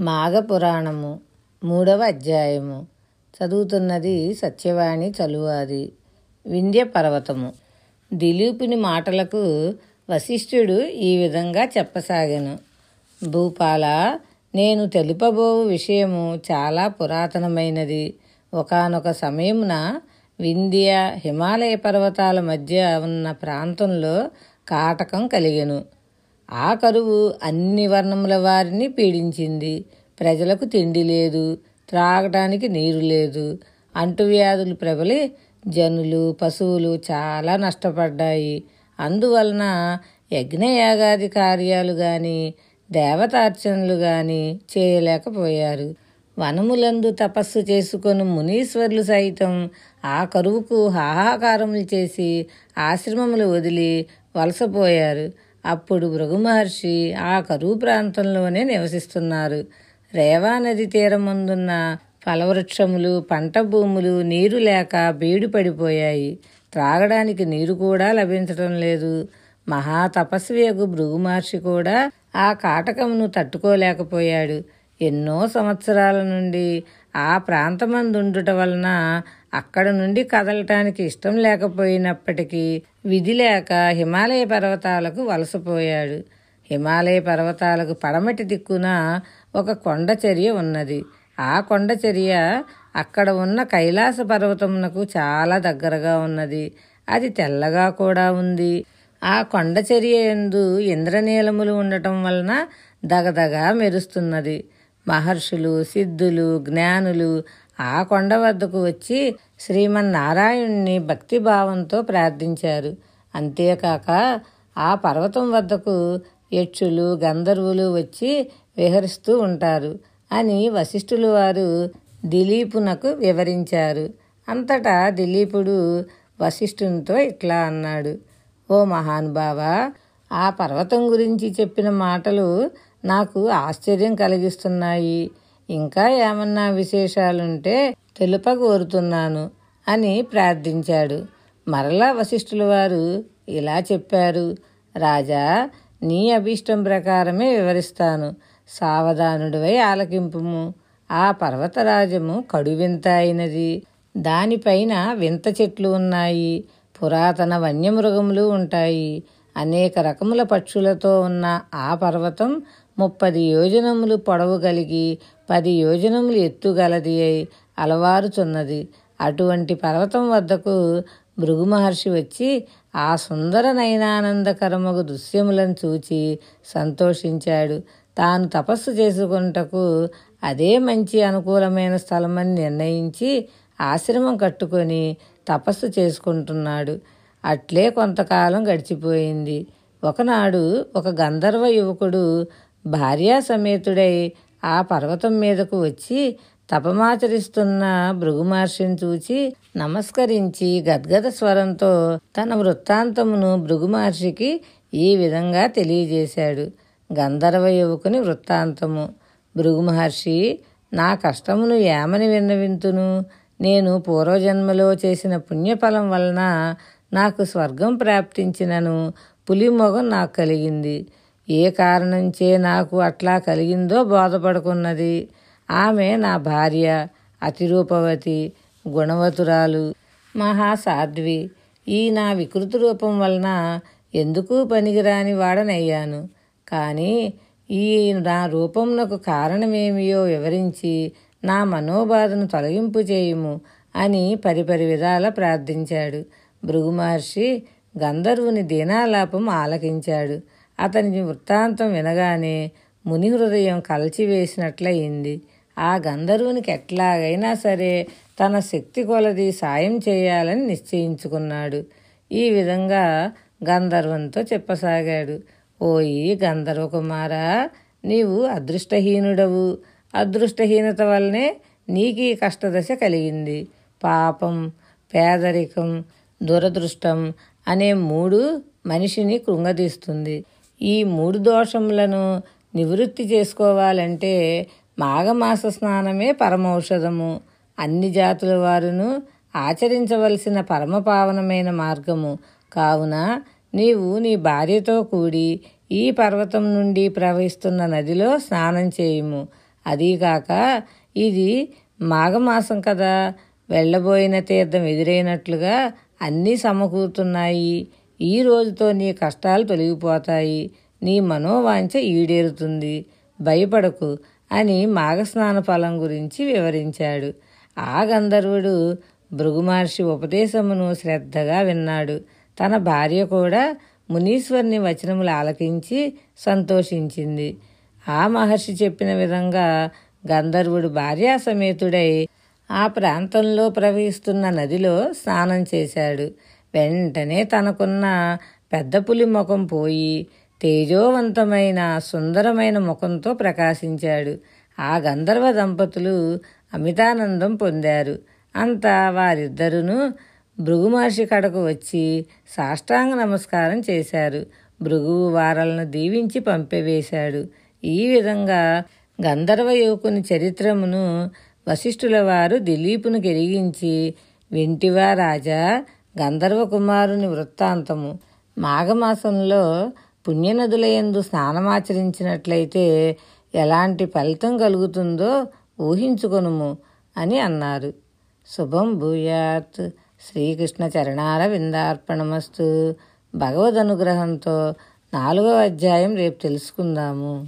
మాఘపురాణము మూడవ అధ్యాయము. చదువుతున్నది సత్యవాణి చలువాది. వింధ్య పర్వతము. దిలీపుని మాటలకు వశిష్ఠుడు ఈ విధంగా చెప్పసాగాను. భూపాల నేను తెలుపబోవు విషయము చాలా పురాతనమైనది. ఒకానొక సమయమున వింధ్య హిమాలయ పర్వతాల మధ్య ఉన్న ప్రాంతంలో కాటకం కలిగెను. ఆ కరువు అన్ని వర్ణముల వారిని పీడించింది. ప్రజలకు తిండి లేదు త్రాగటానికి నీరు లేదు. అంటువ్యాధులు ప్రబలి జనులు పశువులు చాలా నష్టపడ్డాయి. అందువలన యజ్ఞయాగాది కార్యాలు కానీ దేవతార్చనలు కానీ చేయలేకపోయారు. వనములందు తపస్సు చేసుకొని మునీశ్వర్లు సైతం ఆ కరువుకు హాహాకారములు చేసి ఆశ్రమములు వదిలి వలసపోయారు. అప్పుడు భృగుమహర్షి ఆ కరువు ప్రాంతంలోనే నివసిస్తున్నారు. రేవా నది తీరముందున్న ఫలవృక్షములు పంట భూములు నీరు లేక బీడు పడిపోయాయి. త్రాగడానికి నీరు కూడా లభించడం లేదు. మహా తపస్వియగు భృగుమహర్షి కూడా ఆ కాటకమును తట్టుకోలేకపోయాడు. ఎన్నో సంవత్సరాల నుండి ఆ ప్రాంతమందుండుట వలన అక్కడ నుండి కదలటానికి ఇష్టం లేకపోయినప్పటికీ విధి లేక హిమాలయ పర్వతాలకు వలసపోయాడు. హిమాలయ పర్వతాలకు పడమటి దిక్కున ఒక కొండ చర్య ఉన్నది. ఆ కొండ చర్య అక్కడ ఉన్న కైలాస పర్వతమునకు చాలా దగ్గరగా ఉన్నది. అది తెల్లగా కూడా ఉంది. ఆ కొండ చర్య ఎందు ఇంద్రనీలములు ఉండటం వలన దగదగా మెరుస్తున్నది. మహర్షులు సిద్ధులు జ్ఞానులు ఆ కొండ వద్దకు వచ్చి శ్రీమన్నారాయణుణ్ణి భక్తిభావంతో ప్రార్థించారు. అంతేకాక ఆ పర్వతం వద్దకు యక్షులు గంధర్వులు వచ్చి విహరిస్తూ ఉంటారు అని వశిష్ఠులు వారు దిలీపునకు వివరించారు. అంతటా దిలీపుడు వశిష్ఠునితో ఇట్లా అన్నాడు. ఓ మహానుభావ ఆ పర్వతం గురించి చెప్పిన మాటలు నాకు ఆశ్చర్యం కలిగిస్తున్నాయి. ఇంకా ఏమన్నా విశేషాలుంటే తెలుపగోరుతున్నాను అని ప్రార్థించాడు. మరలా వశిష్ఠుల వారు ఇలా చెప్పారు. రాజా నీ అభీష్టం ప్రకారమే వివరిస్తాను. సావధానుడివై ఆలకింపుము. ఆ పర్వతరాజము కడువింత అయినది? దానిపైన వింత చెట్లు ఉన్నాయి. పురాతన వన్యమృగములు ఉంటాయి. అనేక రకముల పక్షులతో ఉన్న ఆ పర్వతం ముప్పది యోజనములు పొడవు కలిగి పది యోజనములు ఎత్తుగలది అయి అలవారుచున్నది. అటువంటి పర్వతం వద్దకు భృగు మహర్షి వచ్చి ఆ సుందర నయనానందకరమగు దృశ్యములను చూచి సంతోషించాడు. తాను తపస్సు చేసుకుంటకు అదే మంచి అనుకూలమైన స్థలమని నిర్ణయించి ఆశ్రమం కట్టుకొని తపస్సు చేసుకుంటున్నాడు. అట్లే కొంతకాలం గడిచిపోయింది. ఒకనాడు ఒక గంధర్వ యువకుడు భార్యా సమేతుడై ఆ పర్వతం మీదకు వచ్చి తపమాచరిస్తున్న భృగుమహర్షిని చూచి నమస్కరించి గద్గద స్వరంతో తన వృత్తాంతమును భృగుమహర్షికి ఈ విధంగా తెలియజేశాడు. గంధర్వ యువకుని వృత్తాంతము. భృగు మహర్షి నా కష్టమును ఏమని విన్నవింతును. నేను పూర్వజన్మలో చేసిన పుణ్యఫలం వలన నాకు స్వర్గం ప్రాప్తించినను పులి మొగం నాకు కలిగింది. ఏ కారణంచే నాకు అట్లా కలిగిందో బోధపడుకున్నది. ఆమె నా భార్య అతిరూపవతి గుణవతురాలు మహాసాధ్వి. ఈ నా వికృతి రూపం వలన ఎందుకు పనికిరాని వాడనయ్యాను? కానీ ఈ నా రూపంనకు కారణమేమియో వివరించి నా మనోబాధను తొలగింపు చేయుము అని పరిపరి విధాల ప్రార్థించాడు. భృగు మహర్షి గంధర్వుని దీనాలాపం ఆలకించాడు. అతని వృత్తాంతం వినగానే ముని హృదయం కలచివేసినట్లయింది. ఆ గంధర్వునికి ఎట్లాగైనా సరే తన శక్తి కొలది సాయం చేయాలని నిశ్చయించుకున్నాడు. ఈ విధంగా గంధర్వంతో చెప్పసాగాడు. ఓయి గంధర్వ కుమారా నీవు అదృష్టహీనుడవు. అదృష్టహీనత వల్లనే నీకు ఈ కష్టదశ కలిగింది. పాపం పేదరికం దురదృష్టం అనే మూడు మనిషిని కృంగదీస్తుంది. ఈ మూడు దోషములను నివృత్తి చేసుకోవాలంటే మాఘమాస స్నానమే పరమౌషధము. అన్ని జాతుల వారును ఆచరించవలసిన పరమపావనమైన మార్గము. కావున నీవు నీ భార్యతో కూడి ఈ పర్వతం నుండి ప్రవహిస్తున్న నదిలో స్నానం చేయుము. అదీకాక ఇది మాఘమాసం కదా. వెళ్ళబోయిన తీర్థం ఎదురైనట్లుగా అన్నీ సమకూరుతున్నాయి. ఈ రోజుతో నీ కష్టాలు తొలగిపోతాయి. నీ మనోవాంఛ ఈడేరుతుంది. భయపడకు అని మాఘస్నాన ఫలం గురించి వివరించాడు. ఆ గంధర్వుడు భృగుమహర్షి ఉపదేశమును శ్రద్ధగా విన్నాడు. తన భార్య కూడా మునీశ్వరుని వచనములు ఆలకించి సంతోషించింది. ఆ మహర్షి చెప్పిన విధంగా గంధర్వుడు భార్యా సమేతుడై ఆ ప్రాంతంలో ప్రవహిస్తున్న నదిలో స్నానం చేశాడు. వెంటనే తనకున్న పెద్ద పులి ముఖం పోయి తేజోవంతమైన సుందరమైన ముఖంతో ప్రకాశించాడు. ఆ గంధర్వ దంపతులు అమితానందం పొందారు. అంతా వారిద్దరును భృగుమహర్షి కడకు వచ్చి సాష్టాంగ నమస్కారం చేశారు. భృగువు వారలను దీవించి పంపివేశాడు. ఈ విధంగా గంధర్వ యువకుని చరిత్రమును వశిష్ఠుల వారు దిలీపును కెరిగించి వింటివా రాజా గంధర్వ కుమారుని వృత్తాంతము మాఘమాసంలో పుణ్యనదులయందు స్నానమాచరించినట్లయితే ఎలాంటి ఫలితం కలుగుతుందో ఊహించుకొనుము అని అన్నారు. శుభం భూయాత్. శ్రీకృష్ణ చరణాల విందార్పణమస్తు భగవద్ అనుగ్రహంతో నాలుగవ అధ్యాయం రేపు తెలుసుకుందాము.